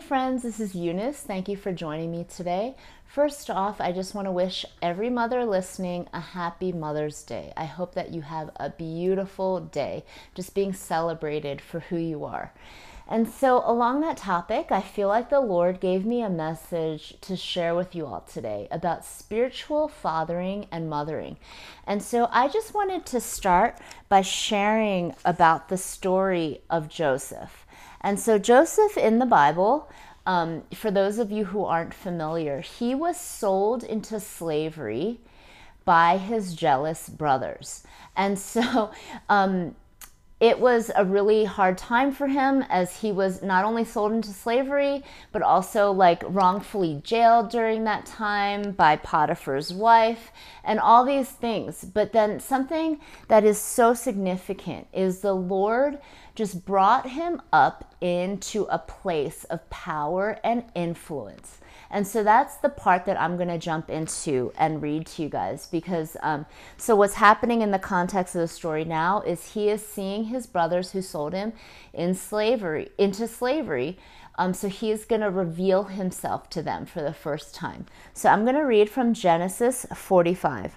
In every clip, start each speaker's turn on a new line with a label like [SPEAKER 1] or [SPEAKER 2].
[SPEAKER 1] Friends, this is Eunice. Thank you for joining me today. First off, I just want to wish every mother listening a happy Mother's Day. I hope that you have a beautiful day, just being celebrated for who you are. And so, along that topic, I feel like the Lord gave me a message to share with you all today about spiritual fathering and mothering. And so, I just wanted to start by sharing about the story of Joseph. And so, Joseph in the Bible, um, for those of you who aren't familiar, he was sold into slavery by his jealous brothers. And so, um, it was a really hard time for him as he was not only sold into slavery, but also like wrongfully jailed during that time by Potiphar's wife and all these things. But then something that is so significant is the Lord just brought him up into a place of power and influence. And so that's the part that I'm going to jump into and read to you guys because um, so what's happening in the context of the story now is he is seeing his brothers who sold him in slavery into slavery. Um, so he is going to reveal himself to them for the first time. So I'm going to read from Genesis 45.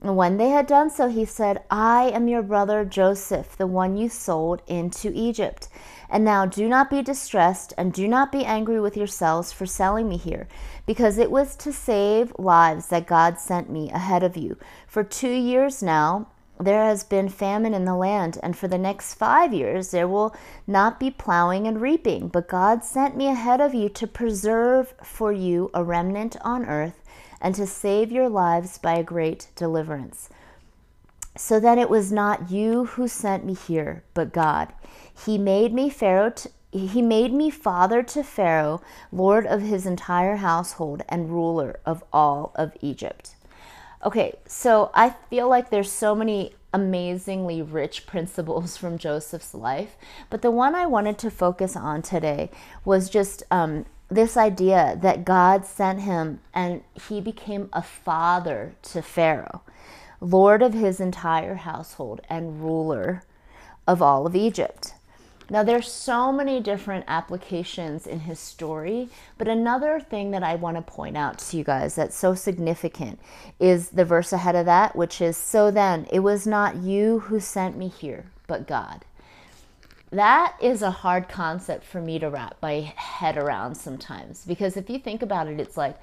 [SPEAKER 1] And when they had done so, he said, I am your brother Joseph, the one you sold into Egypt. And now do not be distressed and do not be angry with yourselves for selling me here, because it was to save lives that God sent me ahead of you. For two years now, there has been famine in the land, and for the next five years there will not be plowing and reaping. But God sent me ahead of you to preserve for you a remnant on earth and to save your lives by a great deliverance. So then it was not you who sent me here, but God. He made me Pharaoh to, he made me father to Pharaoh, lord of his entire household and ruler of all of Egypt. Okay, so I feel like there's so many amazingly rich principles from Joseph's life, but the one I wanted to focus on today was just um, this idea that God sent him and he became a father to Pharaoh, lord of his entire household and ruler of all of Egypt. Now, there's so many different applications in his story, but another thing that I want to point out to you guys that's so significant is the verse ahead of that, which is So then, it was not you who sent me here, but God that is a hard concept for me to wrap my head around sometimes because if you think about it it's like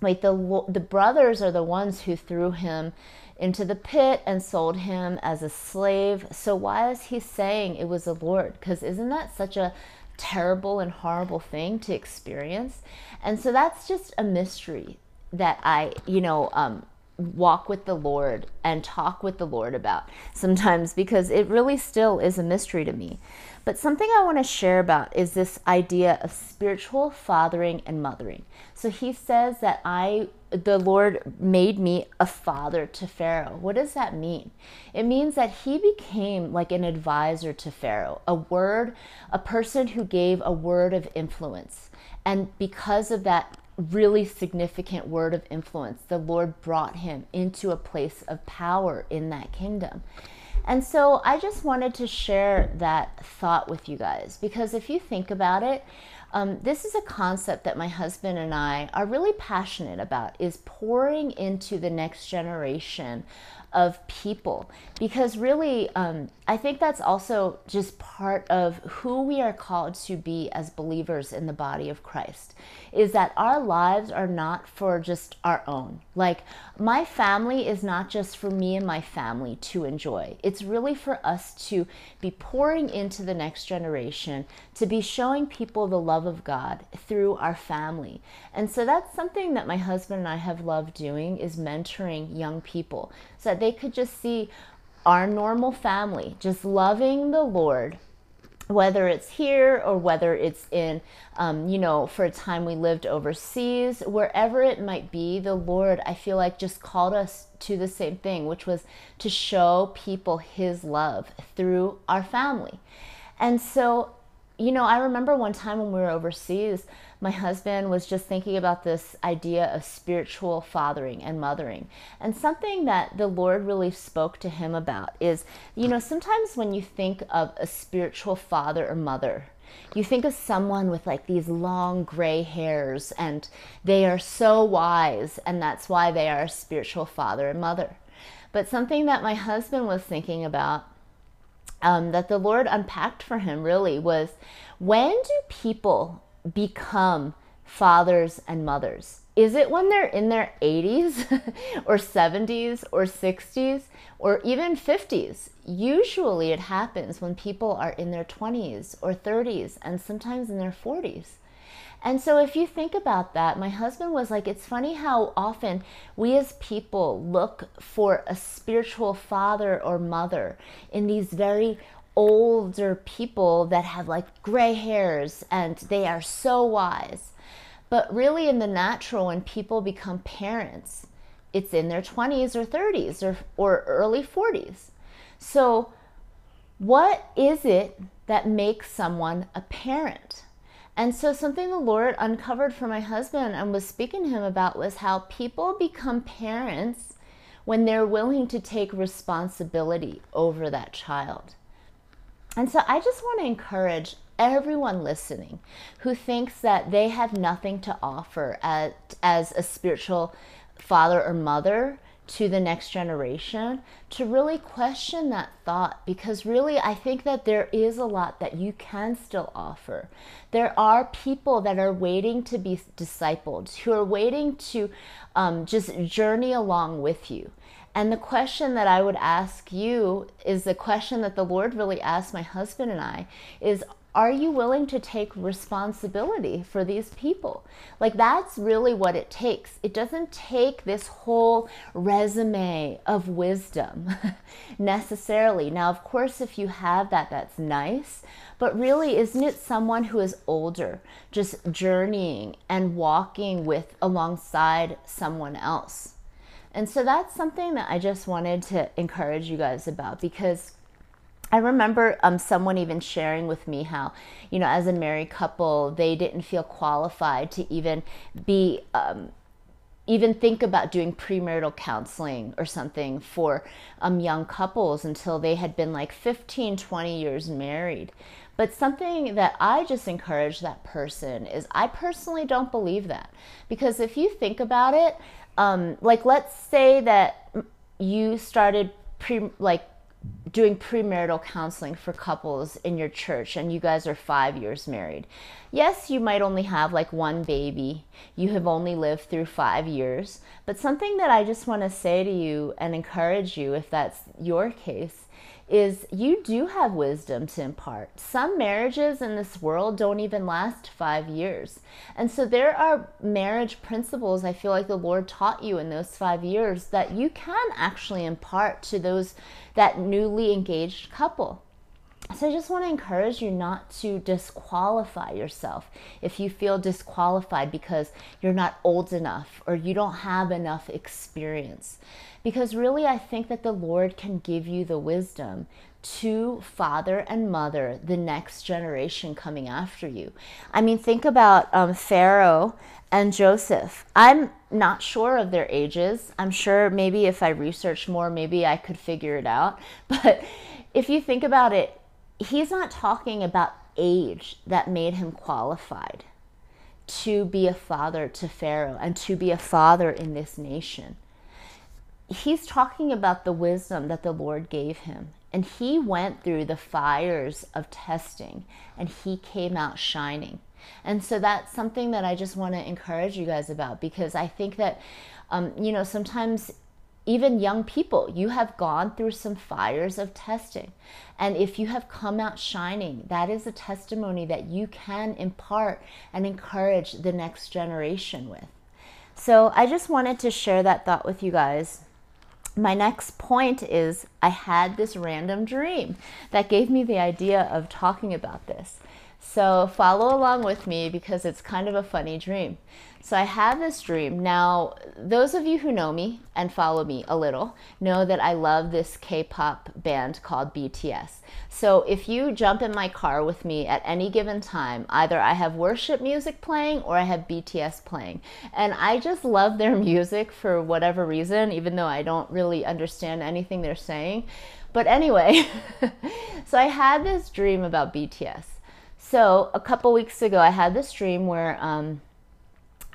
[SPEAKER 1] wait the the brothers are the ones who threw him into the pit and sold him as a slave. So why is he saying it was the lord? Because isn't that such a terrible and horrible thing to experience? And so that's just a mystery that i you know um, walk with the Lord and talk with the Lord about sometimes because it really still is a mystery to me. But something I want to share about is this idea of spiritual fathering and mothering. So he says that I the Lord made me a father to Pharaoh. What does that mean? It means that he became like an advisor to Pharaoh, a word, a person who gave a word of influence. And because of that really significant word of influence. The Lord brought him into a place of power in that kingdom. And so I just wanted to share that thought with you guys because if you think about it, um, this is a concept that my husband and I are really passionate about is pouring into the next generation of people. Because really um, i think that's also just part of who we are called to be as believers in the body of christ is that our lives are not for just our own. Like my family is not just for me and my family to enjoy. It's really for us to be pouring into the next generation to be showing people the love of god through our family and so that's something that my husband and i have loved doing is mentoring young people so that they could just see our normal family just loving the Lord, whether it's here or whether it's in, um, you know, for a time we lived overseas, wherever it might be, the Lord, I feel like, just called us to the same thing, which was to show people His love through our family. And so, you know, I remember one time when we were overseas, my husband was just thinking about this idea of spiritual fathering and mothering. And something that the Lord really spoke to him about is, you know, sometimes when you think of a spiritual father or mother, you think of someone with like these long gray hairs and they are so wise, and that's why they are a spiritual father and mother. But something that my husband was thinking about um, that the Lord unpacked for him really was when do people become fathers and mothers? Is it when they're in their 80s or 70s or 60s or even 50s? Usually it happens when people are in their 20s or 30s and sometimes in their 40s. And so, if you think about that, my husband was like, it's funny how often we as people look for a spiritual father or mother in these very older people that have like gray hairs and they are so wise. But really, in the natural, when people become parents, it's in their 20s or 30s or, or early 40s. So, what is it that makes someone a parent? And so, something the Lord uncovered for my husband and was speaking to him about was how people become parents when they're willing to take responsibility over that child. And so I just want to encourage everyone listening who thinks that they have nothing to offer as, as a spiritual father or mother to the next generation to really question that thought because really I think that there is a lot that you can still offer. There are people that are waiting to be discipled, who are waiting to um, just journey along with you. And the question that I would ask you is the question that the Lord really asked my husband and I is are you willing to take responsibility for these people? Like, that's really what it takes. It doesn't take this whole resume of wisdom necessarily. Now, of course, if you have that, that's nice. But really, isn't it someone who is older, just journeying and walking with alongside someone else? And so that's something that I just wanted to encourage you guys about because I remember um, someone even sharing with me how, you know, as a married couple, they didn't feel qualified to even be, um, even think about doing premarital counseling or something for um, young couples until they had been like 15, 20 years married. But something that I just encourage that person is I personally don't believe that. Because if you think about it, um, like let's say that you started pre like doing premarital counseling for couples in your church and you guys are five years married. Yes, you might only have like one baby. You have only lived through five years. But something that I just want to say to you and encourage you, if that's your case, is you do have wisdom to impart. Some marriages in this world don't even last five years. And so there are marriage principles I feel like the Lord taught you in those five years that you can actually impart to those that newly engaged couple. So I just want to encourage you not to disqualify yourself if you feel disqualified because you're not old enough or you don't have enough experience. Because really, I think that the Lord can give you the wisdom to father and mother the next generation coming after you. I mean, think about um, Pharaoh and Joseph. I'm not sure of their ages. I'm sure maybe if I research more, maybe I could figure it out. But if you think about it, he's not talking about age that made him qualified to be a father to Pharaoh and to be a father in this nation. He's talking about the wisdom that the Lord gave him. And he went through the fires of testing and he came out shining. And so that's something that I just want to encourage you guys about because I think that, um, you know, sometimes even young people, you have gone through some fires of testing. And if you have come out shining, that is a testimony that you can impart and encourage the next generation with. So I just wanted to share that thought with you guys. My next point is I had this random dream that gave me the idea of talking about this. So follow along with me because it's kind of a funny dream. So I have this dream. Now, those of you who know me and follow me a little know that I love this K pop band called BTS. So if you jump in my car with me at any given time, either I have worship music playing or I have BTS playing. And I just love their music for whatever reason, even though I don't really understand anything they're saying. But anyway, so I had this dream about BTS. So a couple weeks ago, I had this dream where um,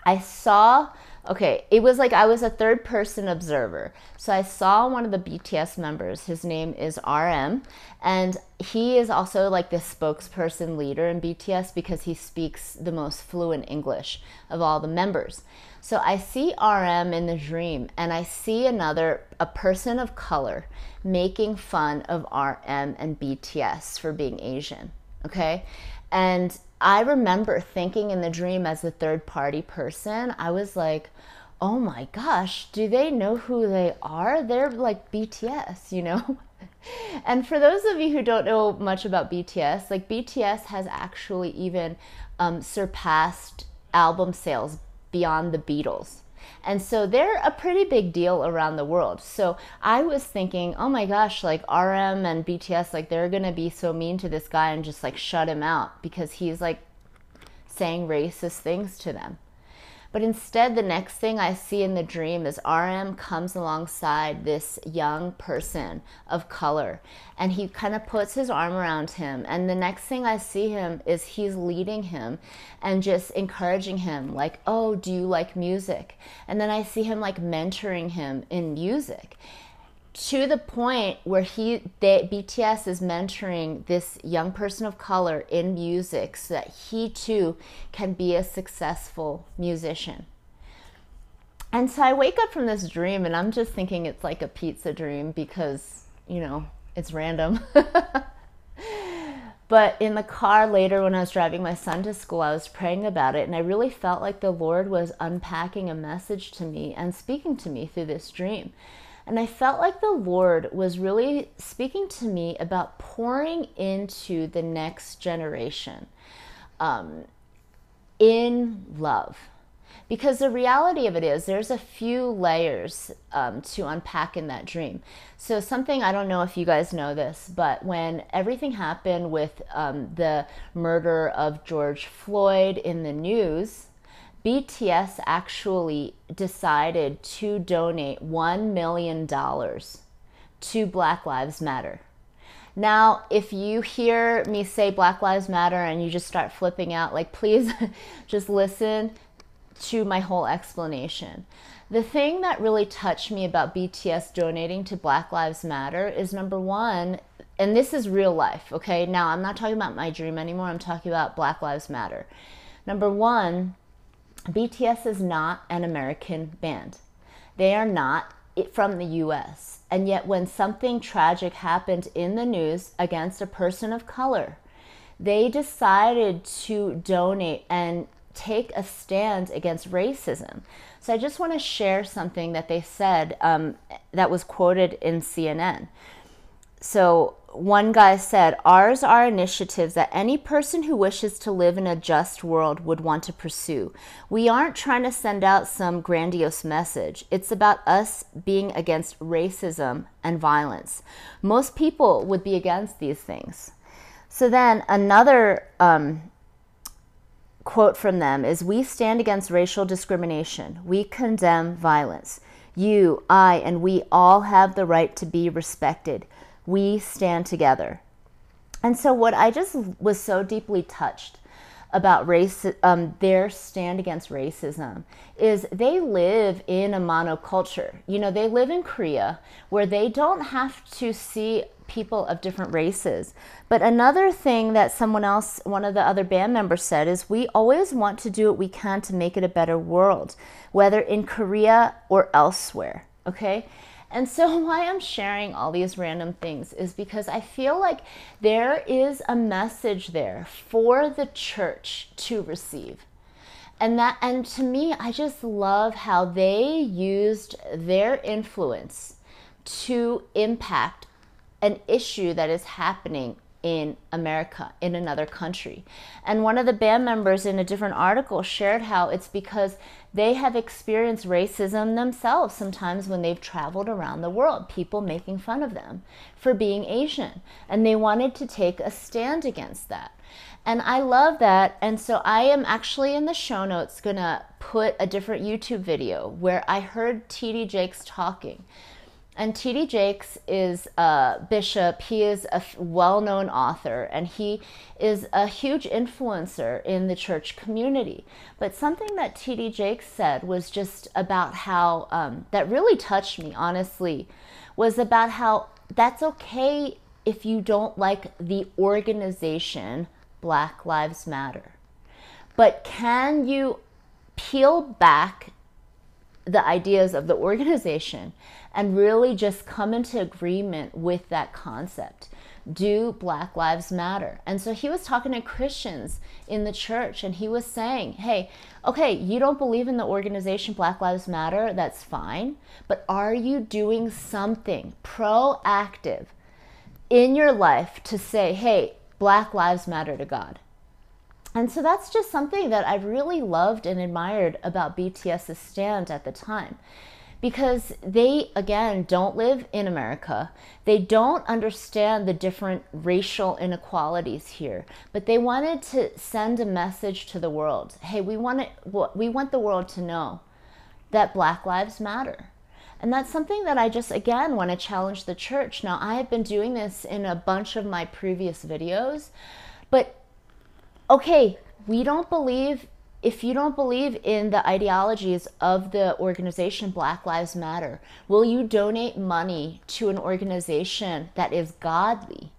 [SPEAKER 1] I saw, okay, it was like I was a third person observer. So I saw one of the BTS members. His name is RM. And he is also like the spokesperson leader in BTS because he speaks the most fluent English of all the members. So I see RM in the dream and I see another, a person of color making fun of RM and BTS for being Asian. Okay. And I remember thinking in the dream as a third party person, I was like, oh my gosh, do they know who they are? They're like BTS, you know? and for those of you who don't know much about BTS, like BTS has actually even um, surpassed album sales beyond the Beatles. And so they're a pretty big deal around the world. So I was thinking, oh my gosh, like RM and BTS, like they're going to be so mean to this guy and just like shut him out because he's like saying racist things to them. But instead, the next thing I see in the dream is RM comes alongside this young person of color and he kind of puts his arm around him. And the next thing I see him is he's leading him and just encouraging him, like, oh, do you like music? And then I see him like mentoring him in music to the point where he they, BTS is mentoring this young person of color in music so that he too can be a successful musician. And so I wake up from this dream and I'm just thinking it's like a pizza dream because, you know, it's random. but in the car later when I was driving my son to school, I was praying about it and I really felt like the Lord was unpacking a message to me and speaking to me through this dream. And I felt like the Lord was really speaking to me about pouring into the next generation um, in love. Because the reality of it is, there's a few layers um, to unpack in that dream. So, something I don't know if you guys know this, but when everything happened with um, the murder of George Floyd in the news, BTS actually decided to donate $1 million to Black Lives Matter. Now, if you hear me say Black Lives Matter and you just start flipping out, like please just listen to my whole explanation. The thing that really touched me about BTS donating to Black Lives Matter is number one, and this is real life, okay? Now, I'm not talking about my dream anymore, I'm talking about Black Lives Matter. Number one, BTS is not an American band. They are not from the US. And yet, when something tragic happened in the news against a person of color, they decided to donate and take a stand against racism. So, I just want to share something that they said um, that was quoted in CNN. So, one guy said, Ours are initiatives that any person who wishes to live in a just world would want to pursue. We aren't trying to send out some grandiose message. It's about us being against racism and violence. Most people would be against these things. So then another um, quote from them is We stand against racial discrimination, we condemn violence. You, I, and we all have the right to be respected we stand together. And so, what I just was so deeply touched about race, um, their stand against racism, is they live in a monoculture. You know, they live in Korea where they don't have to see people of different races. But another thing that someone else, one of the other band members said, is we always want to do what we can to make it a better world, whether in Korea or elsewhere. Okay? And so, why I'm sharing all these random things is because I feel like there is a message there for the church to receive. And that and to me, I just love how they used their influence to impact an issue that is happening in America, in another country. And one of the band members in a different article shared how it's because they have experienced racism themselves sometimes when they've traveled around the world, people making fun of them for being Asian. And they wanted to take a stand against that. And I love that. And so I am actually in the show notes to put a different YouTube video where I heard TD Jakes talking and T.D. Jakes is a bishop. He is a well known author and he is a huge influencer in the church community. But something that T.D. Jakes said was just about how, um, that really touched me, honestly, was about how that's okay if you don't like the organization Black Lives Matter. But can you peel back the ideas of the organization and really just come into agreement with that concept. Do Black Lives Matter? And so he was talking to Christians in the church and he was saying, hey, okay, you don't believe in the organization Black Lives Matter, that's fine, but are you doing something proactive in your life to say, hey, Black Lives Matter to God? And so that's just something that I've really loved and admired about BTS's stand at the time. Because they, again, don't live in America. They don't understand the different racial inequalities here. But they wanted to send a message to the world hey, we want, it, we want the world to know that Black Lives Matter. And that's something that I just, again, want to challenge the church. Now, I have been doing this in a bunch of my previous videos, but okay, we don't believe, if you don't believe in the ideologies of the organization Black Lives Matter, will you donate money to an organization that is godly,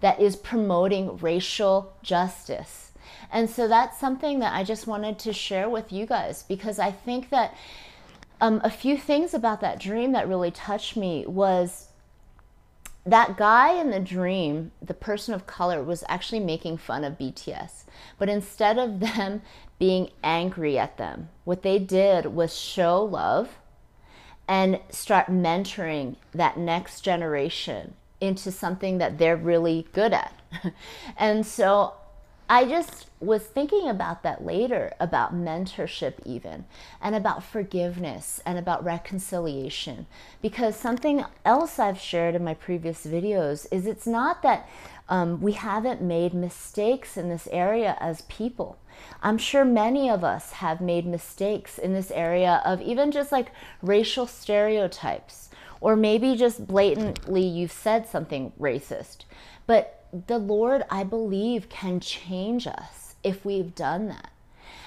[SPEAKER 1] that is promoting racial justice? And so that's something that I just wanted to share with you guys because I think that um, a few things about that dream that really touched me was that guy in the dream, the person of color, was actually making fun of BTS. But instead of them being angry at them, what they did was show love and start mentoring that next generation into something that they're really good at. and so I just was thinking about that later about mentorship, even, and about forgiveness and about reconciliation. Because something else I've shared in my previous videos is it's not that um, we haven't made mistakes in this area as people. I'm sure many of us have made mistakes in this area of even just like racial stereotypes, or maybe just blatantly you've said something racist. But the Lord, I believe, can change us if we've done that.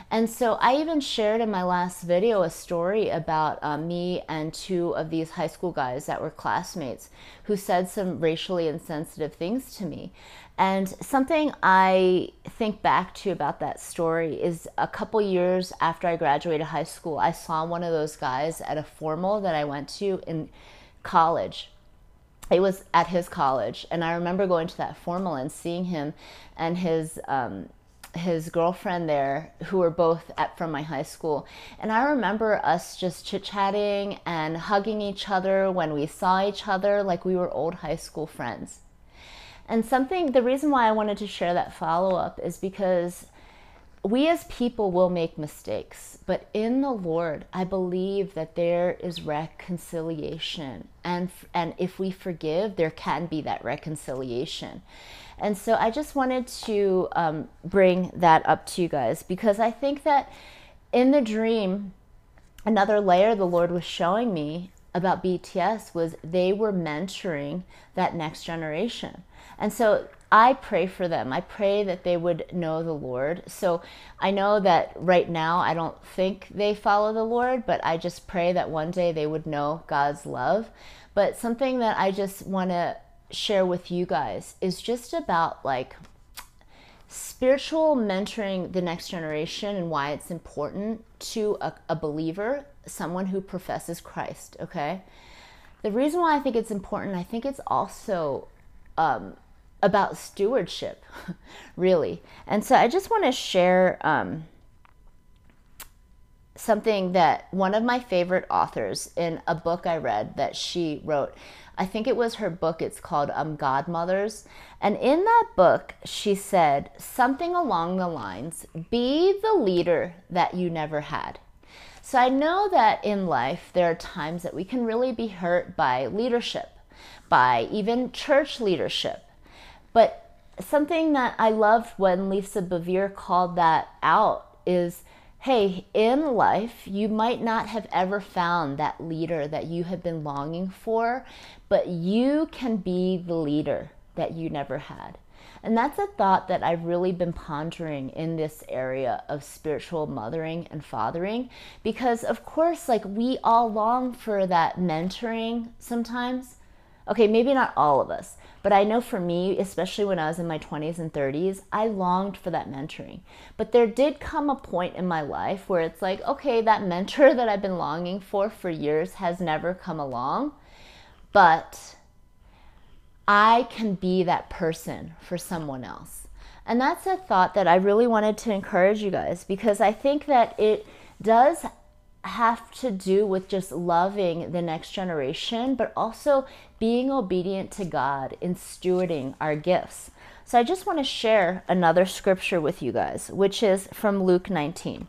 [SPEAKER 1] And so I even shared in my last video a story about uh, me and two of these high school guys that were classmates who said some racially insensitive things to me. And something I think back to about that story is a couple years after I graduated high school, I saw one of those guys at a formal that I went to in college it was at his college, and I remember going to that formal and seeing him and his um, his girlfriend there, who were both at from my high school. And I remember us just chit chatting and hugging each other when we saw each other, like we were old high school friends. And something, the reason why I wanted to share that follow up is because we as people will make mistakes, but in the Lord, I believe that there is reconciliation. And, and if we forgive, there can be that reconciliation. And so I just wanted to um, bring that up to you guys because I think that in the dream, another layer the Lord was showing me about BTS was they were mentoring that next generation. And so I pray for them. I pray that they would know the Lord. So I know that right now I don't think they follow the Lord, but I just pray that one day they would know God's love. But something that I just want to share with you guys is just about like spiritual mentoring the next generation and why it's important to a, a believer, someone who professes Christ, okay? The reason why I think it's important, I think it's also um, about stewardship, really. And so I just want to share um, something that one of my favorite authors in a book I read that she wrote. I think it was her book. It's called um, Godmothers. And in that book, she said something along the lines be the leader that you never had. So I know that in life, there are times that we can really be hurt by leadership, by even church leadership. But something that I loved when Lisa Bevere called that out is hey, in life, you might not have ever found that leader that you have been longing for, but you can be the leader that you never had. And that's a thought that I've really been pondering in this area of spiritual mothering and fathering because, of course, like we all long for that mentoring sometimes. Okay, maybe not all of us, but I know for me, especially when I was in my 20s and 30s, I longed for that mentoring. But there did come a point in my life where it's like, okay, that mentor that I've been longing for for years has never come along. But I can be that person for someone else. And that's a thought that I really wanted to encourage you guys because I think that it does have to do with just loving the next generation, but also being obedient to God in stewarding our gifts. So I just want to share another scripture with you guys, which is from Luke 19.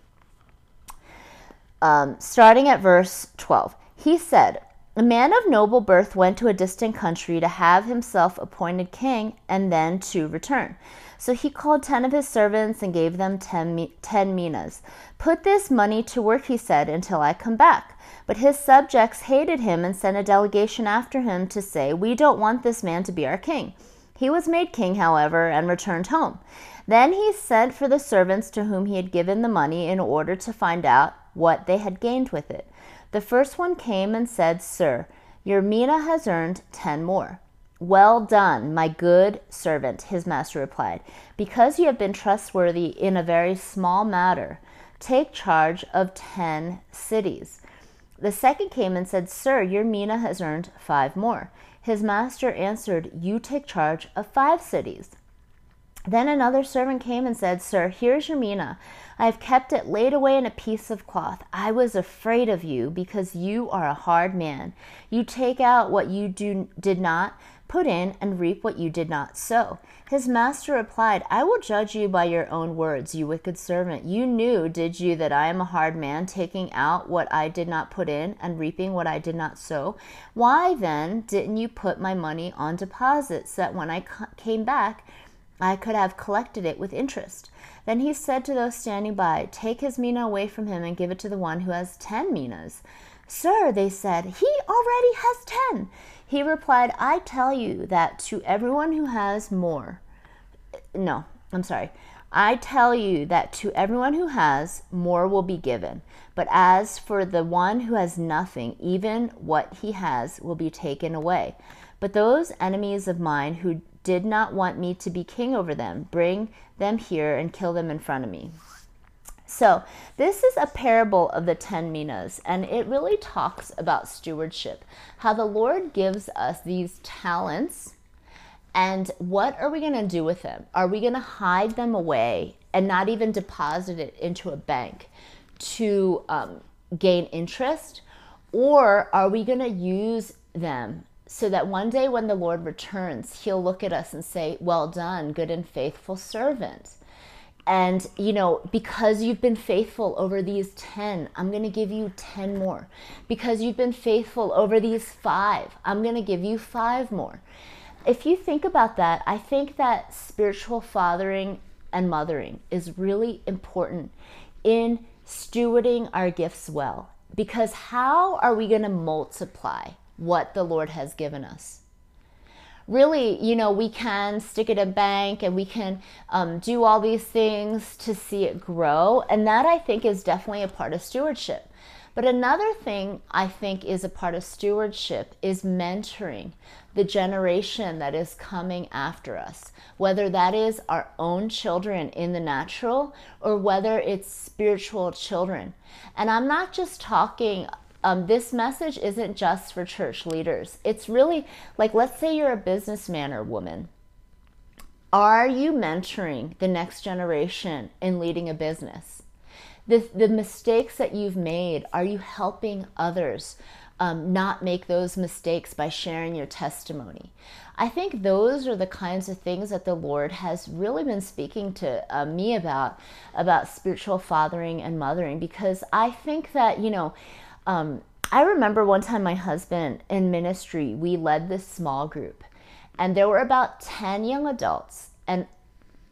[SPEAKER 1] Um, starting at verse 12. He said, A man of noble birth went to a distant country to have himself appointed king and then to return. So he called ten of his servants and gave them ten, minas. Put this money to work, he said, until I come back. But his subjects hated him and sent a delegation after him to say, We don't want this man to be our king. He was made king, however, and returned home. Then he sent for the servants to whom he had given the money in order to find out what they had gained with it. The first one came and said, Sir, your mina has earned ten more. Well done, my good servant, his master replied. Because you have been trustworthy in a very small matter, take charge of ten cities. The second came and said, Sir, your mina has earned five more. His master answered, You take charge of five cities. Then another servant came and said, Sir, here's your mina. I have kept it laid away in a piece of cloth. I was afraid of you because you are a hard man. You take out what you do, did not put in and reap what you did not sow. His master replied, I will judge you by your own words, you wicked servant. You knew, did you, that I am a hard man, taking out what I did not put in and reaping what I did not sow? Why then didn't you put my money on deposit so that when I came back, I could have collected it with interest? Then he said to those standing by, Take his mina away from him and give it to the one who has ten minas. Sir, they said, he already has ten. He replied, I tell you that to everyone who has more, no, I'm sorry. I tell you that to everyone who has, more will be given. But as for the one who has nothing, even what he has will be taken away. But those enemies of mine who did not want me to be king over them, bring them here and kill them in front of me. So, this is a parable of the 10 minas, and it really talks about stewardship. How the Lord gives us these talents, and what are we going to do with them? Are we going to hide them away and not even deposit it into a bank to um, gain interest? Or are we going to use them so that one day when the Lord returns, He'll look at us and say, Well done, good and faithful servant and, you know, because you've been faithful over these 10, I'm going to give you 10 more. Because you've been faithful over these five, I'm going to give you five more. If you think about that, I think that spiritual fathering and mothering is really important in stewarding our gifts well. Because how are we going to multiply what the Lord has given us? really, you know, we can stick it in bank and we can um, do all these things to see it grow. And that I think is definitely a part of stewardship. But another thing I think is a part of stewardship is mentoring the generation that is coming after us, whether that is our own children in the natural or whether it's spiritual children. And I'm not just talking um, this message isn't just for church leaders. It's really like, let's say you're a businessman or woman. Are you mentoring the next generation in leading a business? The, the mistakes that you've made, are you helping others um, not make those mistakes by sharing your testimony? I think those are the kinds of things that the Lord has really been speaking to uh, me about, about spiritual fathering and mothering, because I think that, you know, um, I remember one time my husband in ministry, we led this small group, and there were about 10 young adults. And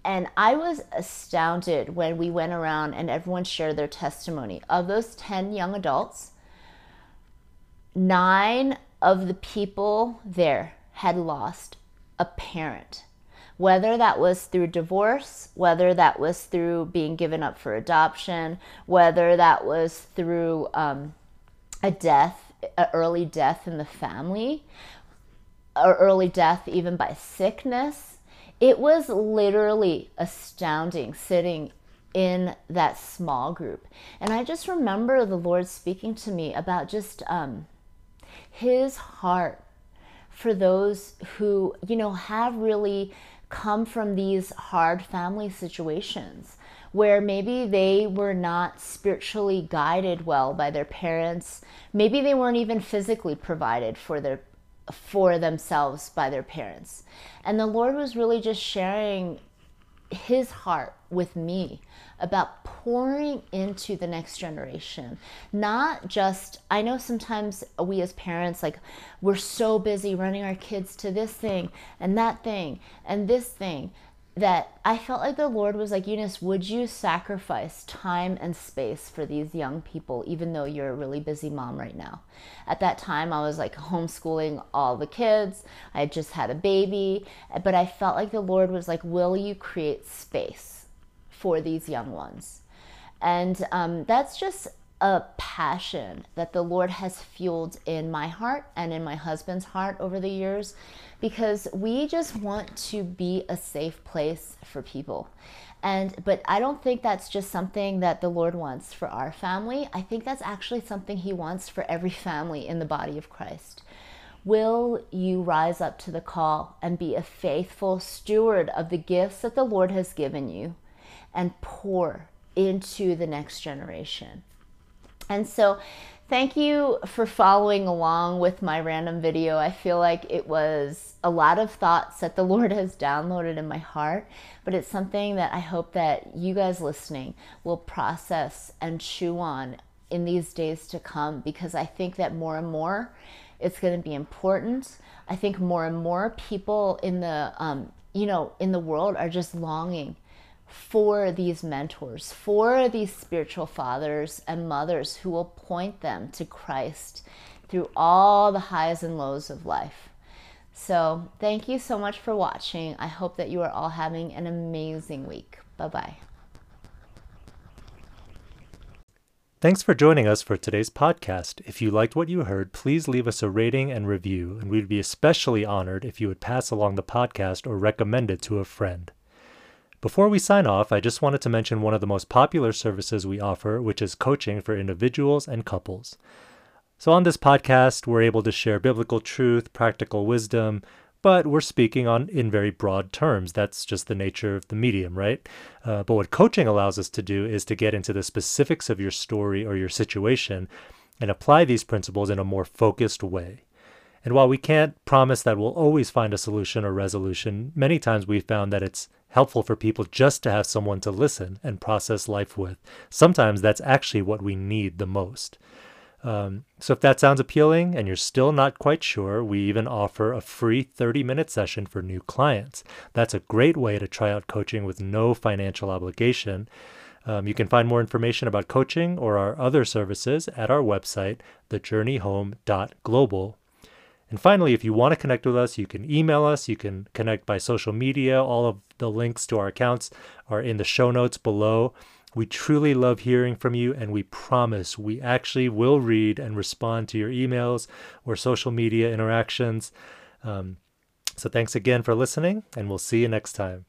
[SPEAKER 1] and I was astounded when we went around and everyone shared their testimony. Of those 10 young adults, nine of the people there had lost a parent whether that was through divorce, whether that was through being given up for adoption, whether that was through um, a death, an early death in the family, or early death even by sickness. It was literally astounding sitting in that small group. And I just remember the Lord speaking to me about just um, his heart for those who, you know, have really come from these hard family situations where maybe they were not spiritually guided well by their parents. Maybe they weren't even physically provided for their for themselves by their parents. And the Lord was really just sharing his heart with me about pouring into the next generation. Not just, I know sometimes we as parents, like, we're so busy running our kids to this thing and that thing and this thing that I felt like the Lord was like, Eunice, would you sacrifice time and space for these young people, even though you're a really busy mom right now? At that time, I was like homeschooling all the kids. I had just had a baby, but I felt like the Lord was like, Will you create space for these young ones? And um, that's just a passion that the Lord has fueled in my heart and in my husband's heart over the years because we just want to be a safe place for people. And but I don't think that's just something that the Lord wants for our family. I think that's actually something he wants for every family in the body of Christ. Will you rise up to the call and be a faithful steward of the gifts that the Lord has given you and pour into the next generation? And so Thank you for following along with my random video. I feel like it was a lot of thoughts that the Lord has downloaded in my heart, but it's something that I hope that you guys listening will process and chew on in these days to come because I think that more and more it's going to be important. I think more and more people in the um, you know in the world are just longing for these mentors, for these spiritual fathers and mothers who will point them to Christ through all the highs and lows of life. So, thank you so much for watching. I hope that you are all having an amazing week. Bye bye.
[SPEAKER 2] Thanks for joining us for today's podcast. If you liked what you heard, please leave us a rating and review, and we'd be especially honored if you would pass along the podcast or recommend it to a friend. Before we sign off, I just wanted to mention one of the most popular services we offer, which is coaching for individuals and couples. So, on this podcast, we're able to share biblical truth, practical wisdom, but we're speaking on in very broad terms. That's just the nature of the medium, right? Uh, but what coaching allows us to do is to get into the specifics of your story or your situation and apply these principles in a more focused way. And while we can't promise that we'll always find a solution or resolution, many times we've found that it's helpful for people just to have someone to listen and process life with. Sometimes that's actually what we need the most. Um, so if that sounds appealing and you're still not quite sure, we even offer a free 30 minute session for new clients. That's a great way to try out coaching with no financial obligation. Um, you can find more information about coaching or our other services at our website, thejourneyhome.global And finally, if you want to connect with us, you can email us, you can connect by social media. All of the links to our accounts are in the show notes below. We truly love hearing from you, and we promise we actually will read and respond to your emails or social media interactions. Um, so thanks again for listening, and we'll see you next time.